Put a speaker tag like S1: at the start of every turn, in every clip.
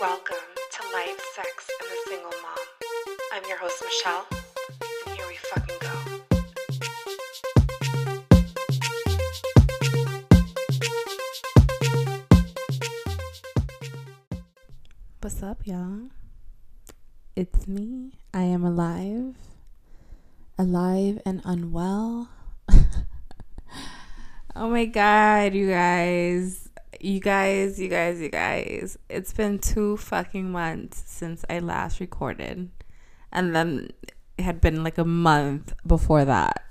S1: Welcome to Life, Sex, and the Single Mom. I'm your host, Michelle, and here we fucking go.
S2: What's up, y'all? It's me. I am alive. Alive and unwell. oh my god, you guys. You guys, you guys, you guys. It's been two fucking months since I last recorded. And then it had been like a month before that.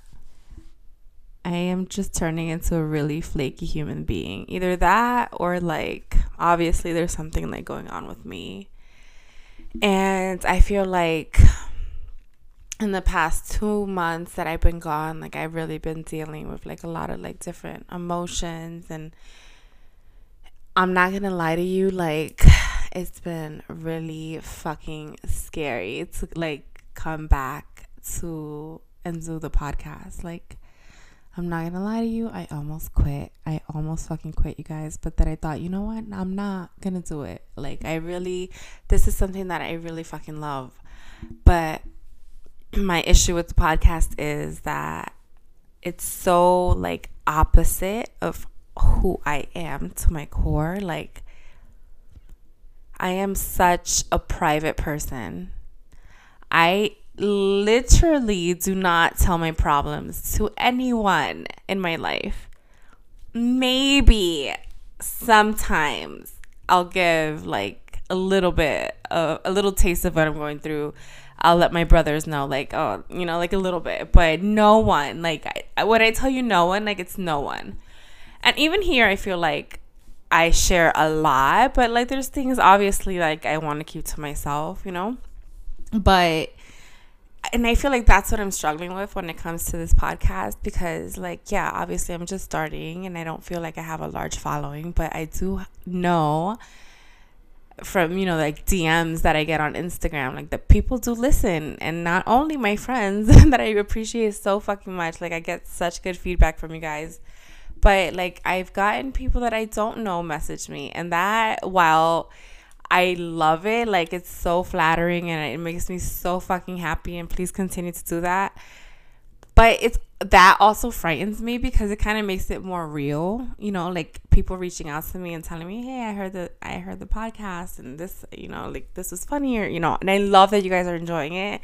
S2: I am just turning into a really flaky human being. Either that or like obviously there's something like going on with me. And I feel like in the past 2 months that I've been gone, like I've really been dealing with like a lot of like different emotions and I'm not to lie to you like it's been really fucking scary to like come back to and do the podcast. Like I'm not gonna lie to you, I almost quit. I almost fucking quit, you guys. But then I thought, you know what? I'm not gonna do it. Like, I really, this is something that I really fucking love. But my issue with the podcast is that it's so, like, opposite of who I am to my core. Like, I am such a private person. I literally do not tell my problems to anyone in my life. Maybe sometimes I'll give like a little bit of a little taste of what I'm going through. I'll let my brothers know, like, oh, you know, like a little bit, but no one, like, I, when I tell you no one, like, it's no one. And even here, I feel like I share a lot, but like, there's things obviously like I want to keep to myself, you know? But and I feel like that's what I'm struggling with when it comes to this podcast because, like, yeah, obviously I'm just starting and I don't feel like I have a large following, but I do know from, you know, like DMs that I get on Instagram, like that people do listen. And not only my friends that I appreciate so fucking much, like, I get such good feedback from you guys, but like, I've gotten people that I don't know message me. And that, while I love it. Like it's so flattering and it makes me so fucking happy and please continue to do that. But it's that also frightens me because it kind of makes it more real, you know, like people reaching out to me and telling me, "Hey, I heard the I heard the podcast and this, you know, like this was funnier, you know." And I love that you guys are enjoying it.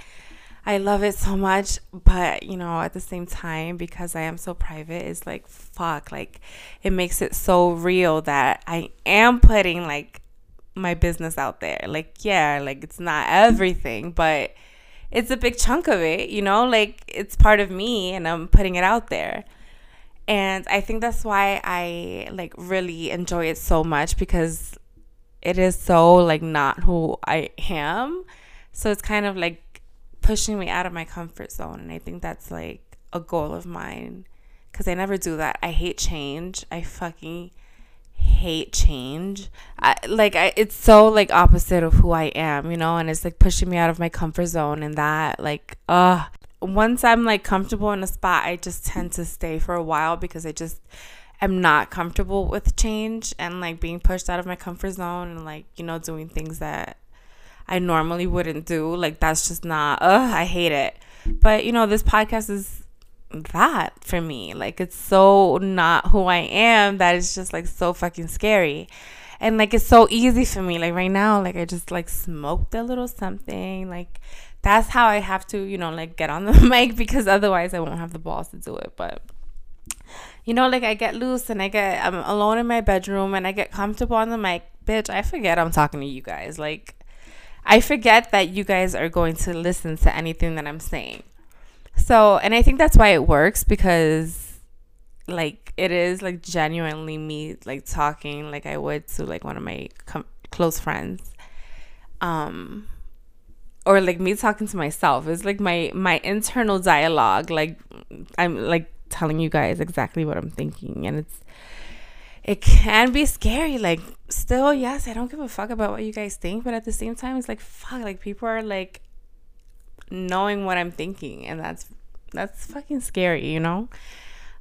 S2: I love it so much, but you know, at the same time because I am so private, it's like fuck, like it makes it so real that I am putting like my business out there. Like, yeah, like it's not everything, but it's a big chunk of it, you know? Like it's part of me and I'm putting it out there. And I think that's why I like really enjoy it so much because it is so like not who I am. So it's kind of like pushing me out of my comfort zone and I think that's like a goal of mine cuz I never do that. I hate change. I fucking hate change. I, like I, it's so like opposite of who I am, you know, and it's like pushing me out of my comfort zone and that like uh once I'm like comfortable in a spot, I just tend to stay for a while because I just am not comfortable with change and like being pushed out of my comfort zone and like, you know, doing things that I normally wouldn't do. Like that's just not uh I hate it. But you know, this podcast is that for me. Like it's so not who I am that it's just like so fucking scary. And like it's so easy for me. Like right now, like I just like smoked a little something. Like that's how I have to, you know, like get on the mic because otherwise I won't have the balls to do it. But you know, like I get loose and I get I'm alone in my bedroom and I get comfortable on the mic. Bitch, I forget I'm talking to you guys. Like I forget that you guys are going to listen to anything that I'm saying. So, and I think that's why it works because like it is like genuinely me like talking like I would to like one of my com- close friends. Um or like me talking to myself. It's like my my internal dialogue like I'm like telling you guys exactly what I'm thinking and it's it can be scary like still yes i don't give a fuck about what you guys think but at the same time it's like fuck like people are like knowing what i'm thinking and that's that's fucking scary you know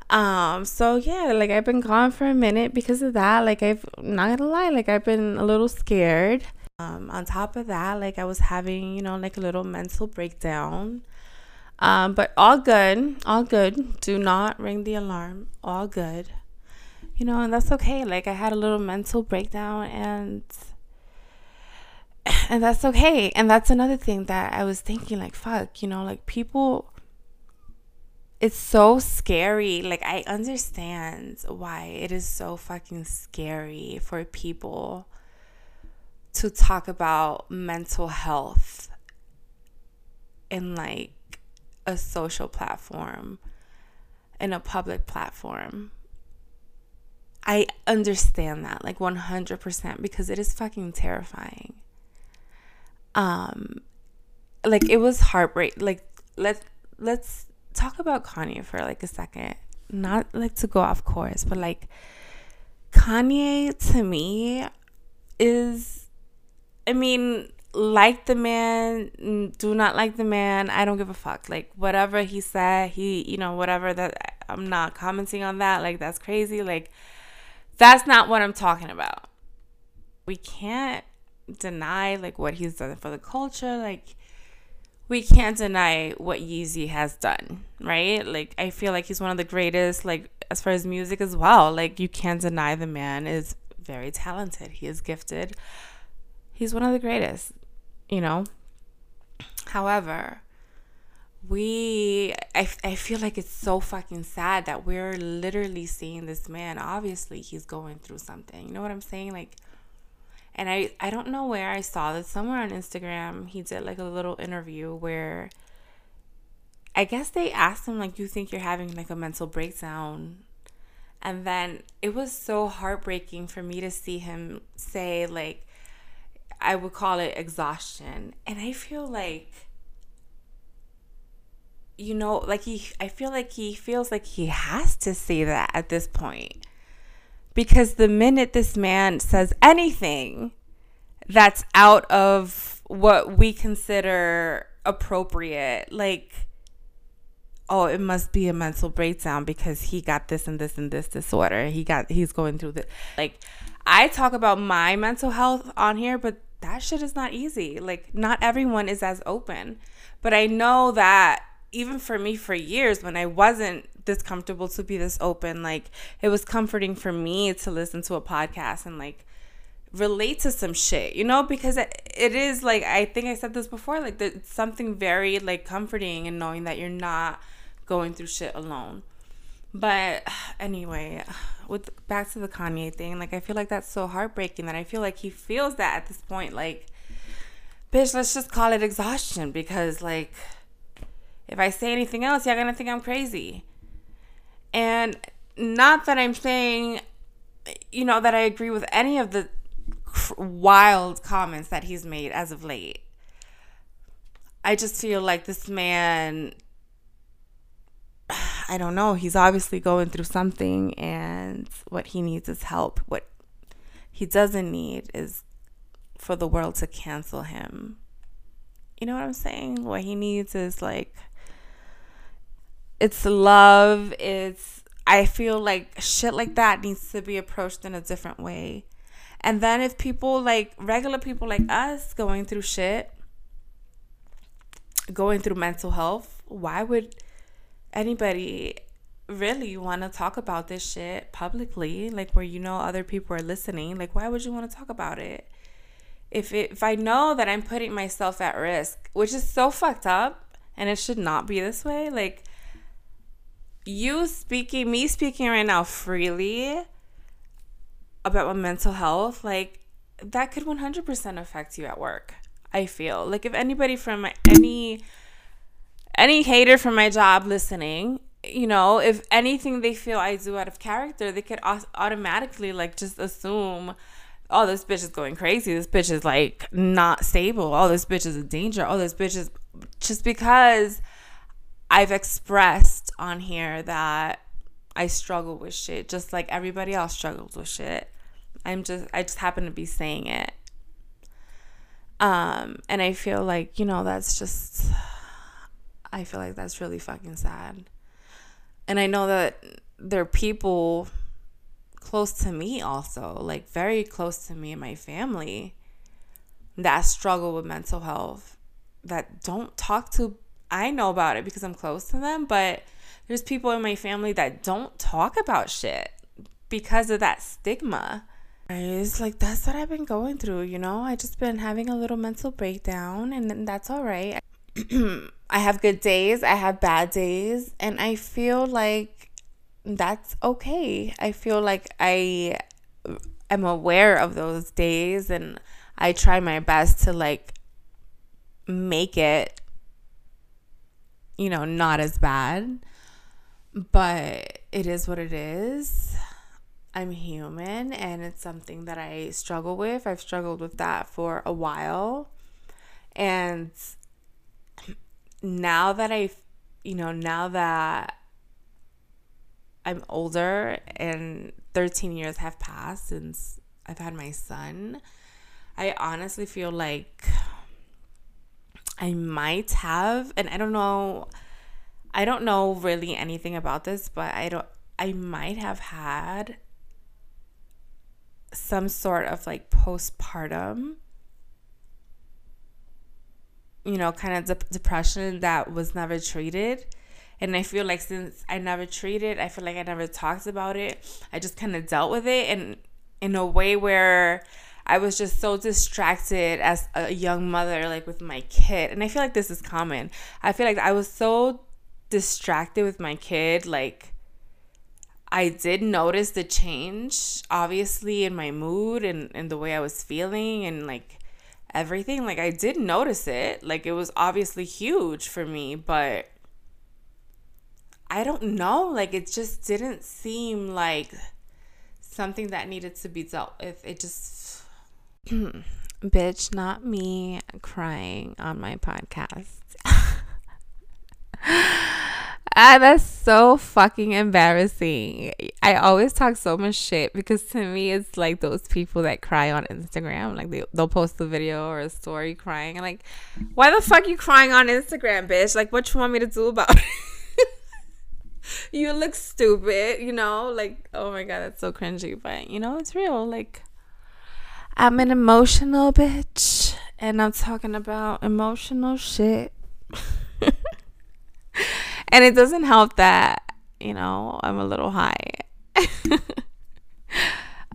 S2: um so yeah like i've been gone for a minute because of that like i've not gonna lie like i've been a little scared Um, on top of that, like I was having, you know, like a little mental breakdown. Um, but all good, all good. Do not ring the alarm. All good. You know, and that's okay. Like I had a little mental breakdown and and that's okay. And that's another thing that I was thinking like fuck, you know, like people it's so scary. Like I understand why it is so fucking scary for people to talk about mental health in like a social platform, in a public platform. I understand that like 100% because it is fucking terrifying. Um like it was heartbreak like let's let's talk about Kanye for like a second. Not like to go off course, but like Kanye to me is I mean, like the man, do not like the man. I don't give a fuck. Like whatever he said, he, you know, whatever that I'm not commenting on that. Like that's crazy. Like that's not what I'm talking about. We can't deny like what he's done for the culture. Like we can't deny what Yeezy has done, right? Like I feel like he's one of the greatest, like as far as music as well. Like you can't deny the man is very talented. He is gifted. He's one of the greatest, you know. However, we I, I feel like it's so fucking sad that we're literally seeing this man obviously he's going through something you know what i'm saying like and I I don't know where I saw this somewhere on Instagram. He did like a little interview where I guess they asked him like you think you're having like a mental breakdown. And then it was so heartbreaking for me to see him say like I would call it exhaustion. And I feel like you know, like he I feel like he feels like he has to say that at this point because the minute this man says anything that's out of what we consider appropriate, like, oh, it must be a mental breakdown because he got this and this and this disorder. He got, he's going through this. Like, I talk about my mental health on here, but that shit is not easy. Like, not everyone is as open. But I know that even for me for years when I wasn't this comfortable to be this open, like it was comforting for me to listen to a podcast and like relate to some shit, you know, because it, it is like I think I said this before, like it's something very like comforting and knowing that you're not going through shit alone. But anyway, with back to the Kanye thing, like I feel like that's so heartbreaking that I feel like he feels that at this point, like, bitch, let's just call it exhaustion because like if I say anything else, you're gonna think I'm crazy. And not that I'm saying, you know, that I agree with any of the wild comments that he's made as of late. I just feel like this man, I don't know, he's obviously going through something, and what he needs is help. What he doesn't need is for the world to cancel him. You know what I'm saying? What he needs is like it's love it's i feel like shit like that needs to be approached in a different way. And then if people like regular people like us going through shit going through mental health why would anybody really want to talk about this shit publicly? Like where you know other people are listening like why would you want to talk about it? If it, if i know that i'm putting myself at risk which is so fucked up and it should not be this way like you speaking, me speaking right now freely about my mental health, like that could 100% affect you at work. I feel like if anybody from any any hater from my job listening, you know, if anything they feel I do out of character, they could automatically like just assume, oh, this bitch is going crazy. This bitch is like not stable. Oh, this bitch is a danger. Oh, this bitch is just because I've expressed on here that I struggle with shit just like everybody else struggles with shit. I'm just I just happen to be saying it. Um and I feel like, you know, that's just I feel like that's really fucking sad. And I know that there are people close to me also, like very close to me and my family that struggle with mental health that don't talk to I know about it because I'm close to them, but there's people in my family that don't talk about shit because of that stigma. It's like that's what I've been going through, you know? I just been having a little mental breakdown and that's all right. I have good days, I have bad days, and I feel like that's okay. I feel like I am aware of those days and I try my best to like make it you know, not as bad. But it is what it is. I'm human and it's something that I struggle with. I've struggled with that for a while. And now that I, you know, now that I'm older and 13 years have passed since I've had my son, I honestly feel like I might have, and I don't know, I don't know really anything about this, but I don't, I might have had some sort of like postpartum, you know, kind of de- depression that was never treated. And I feel like since I never treated, I feel like I never talked about it. I just kind of dealt with it and in a way where I was just so distracted as a young mother, like with my kid. And I feel like this is common. I feel like I was so distracted with my kid. Like, I did notice the change, obviously, in my mood and, and the way I was feeling and like everything. Like, I did notice it. Like, it was obviously huge for me, but I don't know. Like, it just didn't seem like something that needed to be dealt with. It just Bitch, not me crying on my podcast. ah, that's so fucking embarrassing. I always talk so much shit because to me it's like those people that cry on Instagram. Like they they'll post a video or a story crying. I'm like, why the fuck you crying on Instagram, bitch? Like what you want me to do about it? you look stupid, you know? Like, oh my god, that's so cringy. But you know, it's real. Like I'm an emotional bitch and I'm talking about emotional shit. and it doesn't help that, you know, I'm a little high.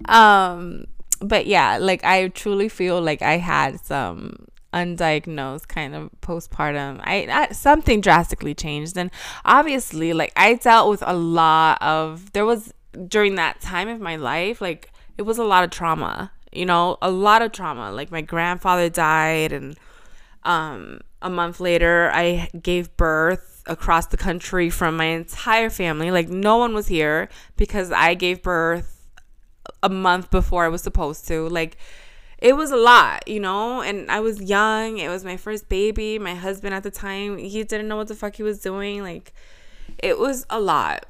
S2: um but yeah, like I truly feel like I had some undiagnosed kind of postpartum I, I, something drastically changed and obviously like i dealt with a lot of there was during that time of my life like it was a lot of trauma you know, a lot of trauma. Like my grandfather died and um a month later I gave birth across the country from my entire family. Like no one was here because I gave birth a month before I was supposed to. Like it was a lot, you know, and I was young. It was my first baby. My husband at the time, he didn't know what the fuck he was doing. Like it was a lot.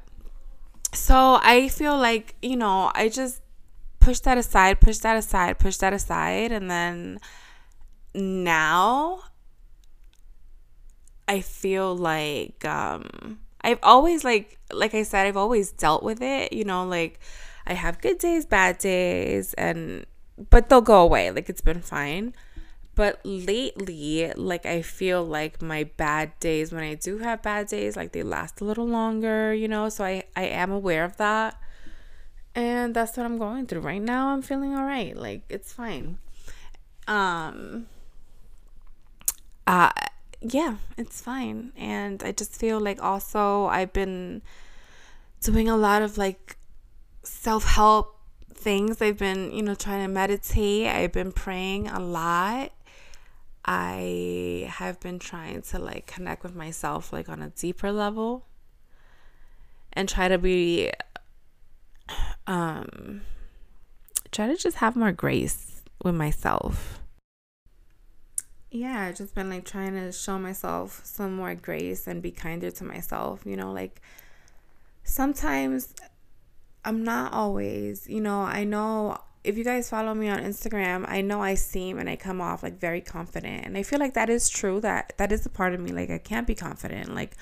S2: So I feel like, you know, I just pushed that aside, pushed that aside, pushed that aside. And then now I feel like um, I've always, like, like I said, I've always dealt with it, you know, like I have good days, bad days, and but they'll go away. Like it's been fine. But lately, like I feel like my bad days when I do have bad days, like they last a little longer, you know. So I I am aware of that. And that's what I'm going through right now. I'm feeling all right. Like it's fine. Um uh yeah, it's fine. And I just feel like also I've been doing a lot of like self-help things. I've been, you know, trying to meditate. I've been praying a lot. I have been trying to like connect with myself like on a deeper level and try to be um try to just have more grace with myself. Yeah, I've just been like trying to show myself some more grace and be kinder to myself, you know, like sometimes I'm not always, you know, I know if you guys follow me on Instagram, I know I seem and I come off like very confident. And I feel like that is true that that is a part of me like I can't be confident. Like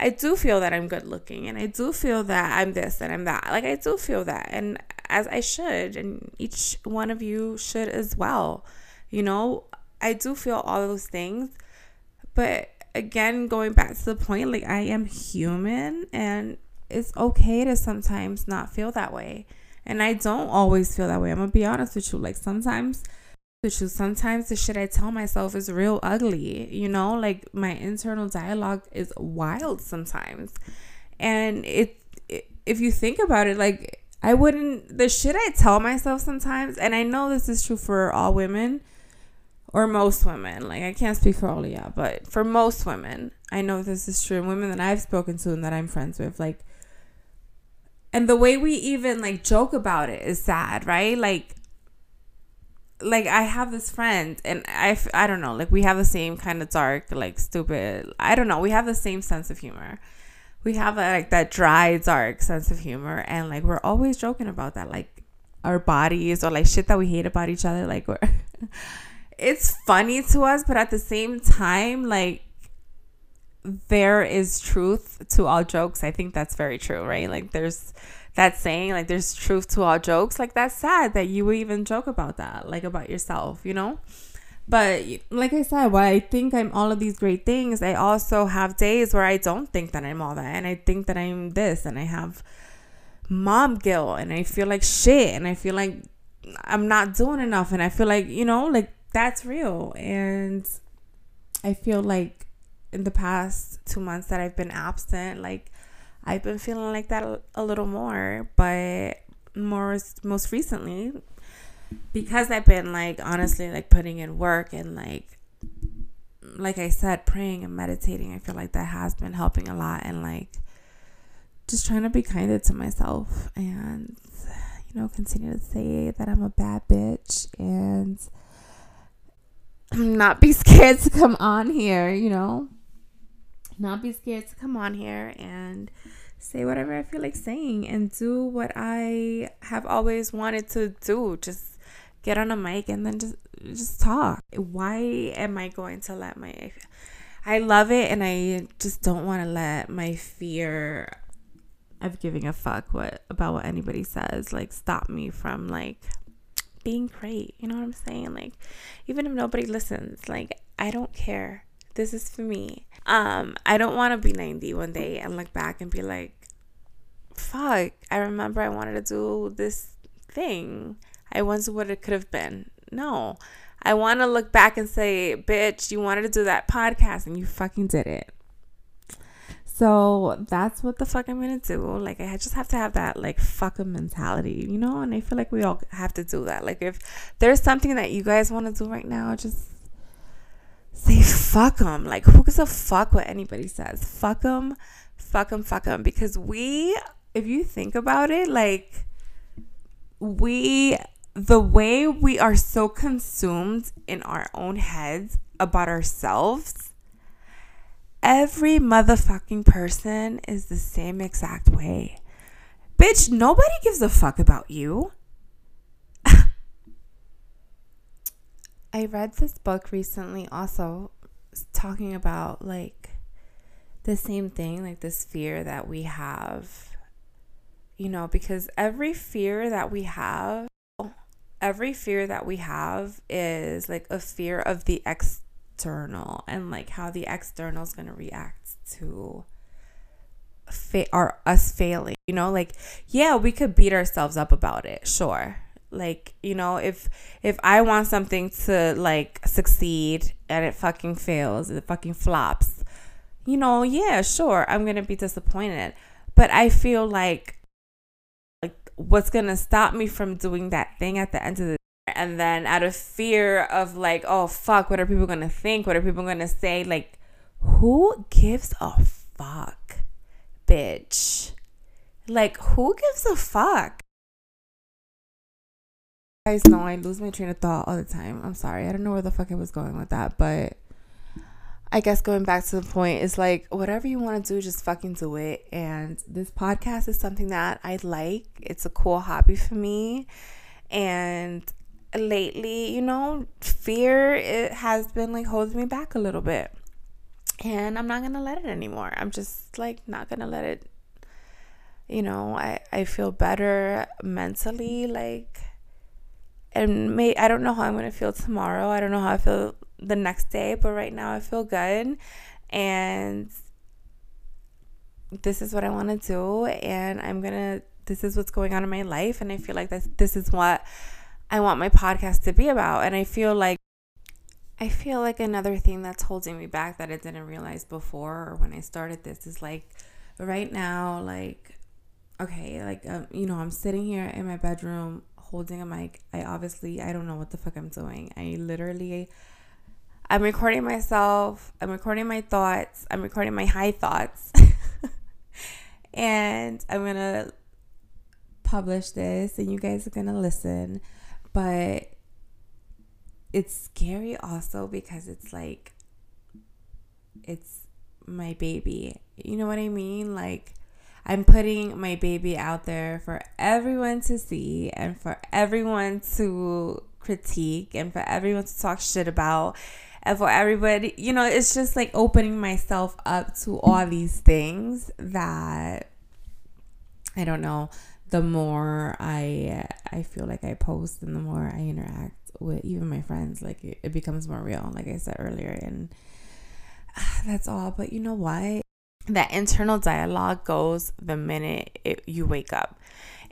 S2: I do feel that I'm good looking and I do feel that I'm this and I'm that. Like I do feel that and as I should and each one of you should as well. You know, I do feel all those things. But again, going back to the point, like I am human and it's okay to sometimes not feel that way. And I don't always feel that way. I'm gonna be honest with you. Like sometimes with you, sometimes the shit I tell myself is real ugly. You know, like my internal dialogue is wild sometimes. And it, it if you think about it, like I wouldn't the shit I tell myself sometimes, and I know this is true for all women or most women. Like I can't speak for all of y'all, but for most women, I know this is true. Women that I've spoken to and that I'm friends with, like and the way we even like joke about it is sad, right? Like like I have this friend and I I don't know, like we have the same kind of dark, like stupid. I don't know, we have the same sense of humor we have a, like that dry, dark sense of humor, and like we're always joking about that, like our bodies or like shit that we hate about each other. Like we're, it's funny to us, but at the same time, like there is truth to all jokes. I think that's very true, right? Like there's that saying, like there's truth to all jokes. Like that's sad that you would even joke about that, like about yourself, you know. But like I said, while I think I'm all of these great things, I also have days where I don't think that I'm all that. And I think that I'm this. And I have mom guilt. And I feel like shit. And I feel like I'm not doing enough. And I feel like, you know, like that's real. And I feel like in the past two months that I've been absent, like I've been feeling like that a, little more. But more most recently because I've been like honestly like putting in work and like like I said, praying and meditating, I feel like that has been helping a lot and like just trying to be kinder to myself and you know, continue to say that I'm a bad bitch and not be scared to come on here, you know. Not be scared to come on here and say whatever I feel like saying and do what I have always wanted to do. Just get on a mic and then just just talk. Why am I going to let my I love it and I just don't want to let my fear of giving a fuck what about what anybody says like stop me from like being great. You know what I'm saying? Like even if nobody listens, like I don't care. This is for me. Um I don't want to be 90 one day and look back and be like fuck, I remember I wanted to do this thing I wonder what it could have been. No. I want to look back and say, bitch, you wanted to do that podcast and you fucking did it. So that's what the fuck I'm gonna do. Like I just have to have that like fuck a mentality, you know. And I feel like we all have to do that. Like if there's something that you guys want to do right now, just say fuck them. Like who gives a fuck what anybody says? Fuck them, fuck them, fuck them. Because we, if you think about it, like we the way we are so consumed in our own heads about ourselves, every motherfucking person is the same exact way. Bitch, nobody gives a fuck about you. I read this book recently also talking about like the same thing, like this fear that we have. You know, because every fear that we have every fear that we have is like a fear of the external and like how the external is going to react to fa- us failing you know? Like yeah we could beat ourselves up about it sure. Like you know if if i want something to like succeed and it fucking fails it fucking flops you know yeah sure i'm gonna be disappointed. But i feel like like what's going to stop me from doing that thing at the end of the and then out of fear of like oh fuck what are people to think what are people to say like who gives a fuck bitch like who gives a fuck you guys know I lose my train of thought all the time. I'm sorry. I don't know where the fuck I was going with that, but I guess going back to the point is like whatever you want to do, just fucking do it. And this podcast is something that I like. It's a cool hobby for me. And lately, you know, fear it has been like holding me back a little bit. And I'm not gonna let it anymore. I'm just like not gonna let it you know, I, I feel better mentally, like and may I don't know how I'm gonna feel tomorrow. I don't know how I feel the next day, but right now I feel good, and this is what I want to do, and I'm gonna. This is what's going on in my life, and I feel like this this is what I want my podcast to be about, and I feel like. I feel like another thing that's holding me back that I didn't realize before or when I started this is like right now, like, okay, like, um, you know, I'm sitting here in my bedroom holding a mic. I obviously, I don't know what the fuck I'm doing. I literally, I'm recording myself, I'm recording my thoughts, I'm recording my high thoughts. and I'm going to publish this and you guys are going to listen. But it's scary also because it's like it's my baby. You know what I mean? Like I'm putting my baby out there for everyone to see and for everyone to critique and for everyone to talk shit about and for everybody, you know, it's just like opening myself up to all these things that I don't know, the more I I feel like I post and the more I interact with even my friends, like it, it becomes more real, like I said earlier and ah, that's all. But you know what? That internal dialogue goes the minute it, you wake up.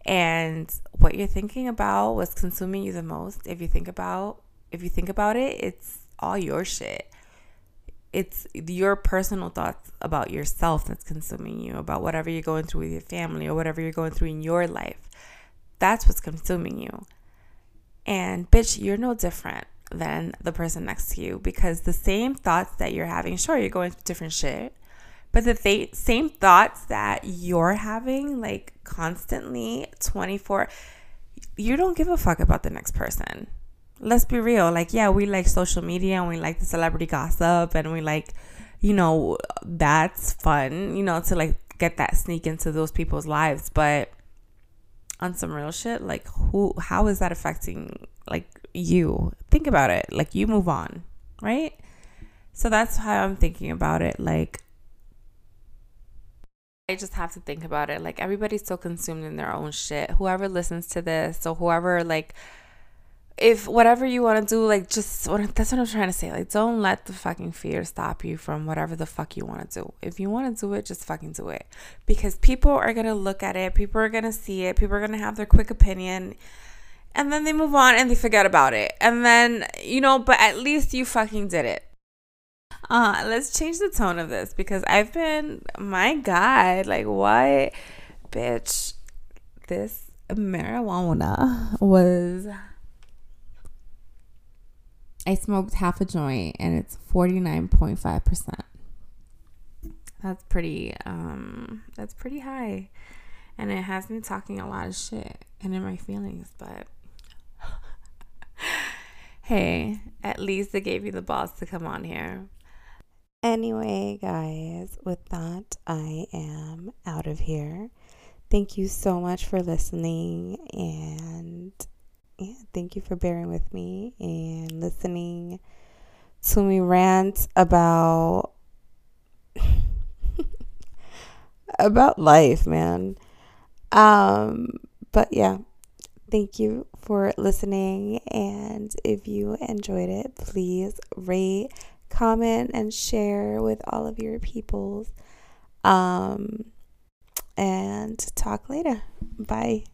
S2: And what you're thinking about, what's consuming you the most, if you think about if you think about it, it's all your shit. It's your personal thoughts about yourself that's consuming you, about whatever you're going through with your family or whatever you're going through in your life. That's what's consuming you. And bitch, you're no different than the person next to you because the same thoughts that you're having, sure, you're going through different shit, but the th- same thoughts that you're having, like constantly 24, you don't give a fuck about the next person. Let's be real. Like, yeah, we like social media and we like the celebrity gossip and we like, you know, that's fun, you know, to like get that sneak into those people's lives. But on some real shit, like, who, how is that affecting like you think about it like you move on right so that's how i'm thinking about it like i just have to think about it like everybody's so consumed in their own shit whoever listens to this so whoever like if whatever you want to do like just that's what i'm trying to say like don't let the fucking fear stop you from whatever the fuck you want to do if you want to do it just fucking do it because people are gonna look at it people are gonna see it people are gonna have their quick opinion and then they move on and they forget about it. And then, you know, but at least you fucking did it. Uh, let's change the tone of this because I've been, my God, like, what? Bitch, this marijuana was. I smoked half a joint and it's 49.5%. That's pretty, um, that's pretty high. And it has me talking a lot of shit and in my feelings, but hey, at least they gave you the balls to come on here. Anyway, guys, with that, I am out of here. Thank you so much for listening and yeah, thank you for bearing with me and listening to me rant about about life, man. Um, but yeah, thank you for listening. And if you enjoyed it, please rate, comment, and share with all of your peoples. Um, and talk later. Bye.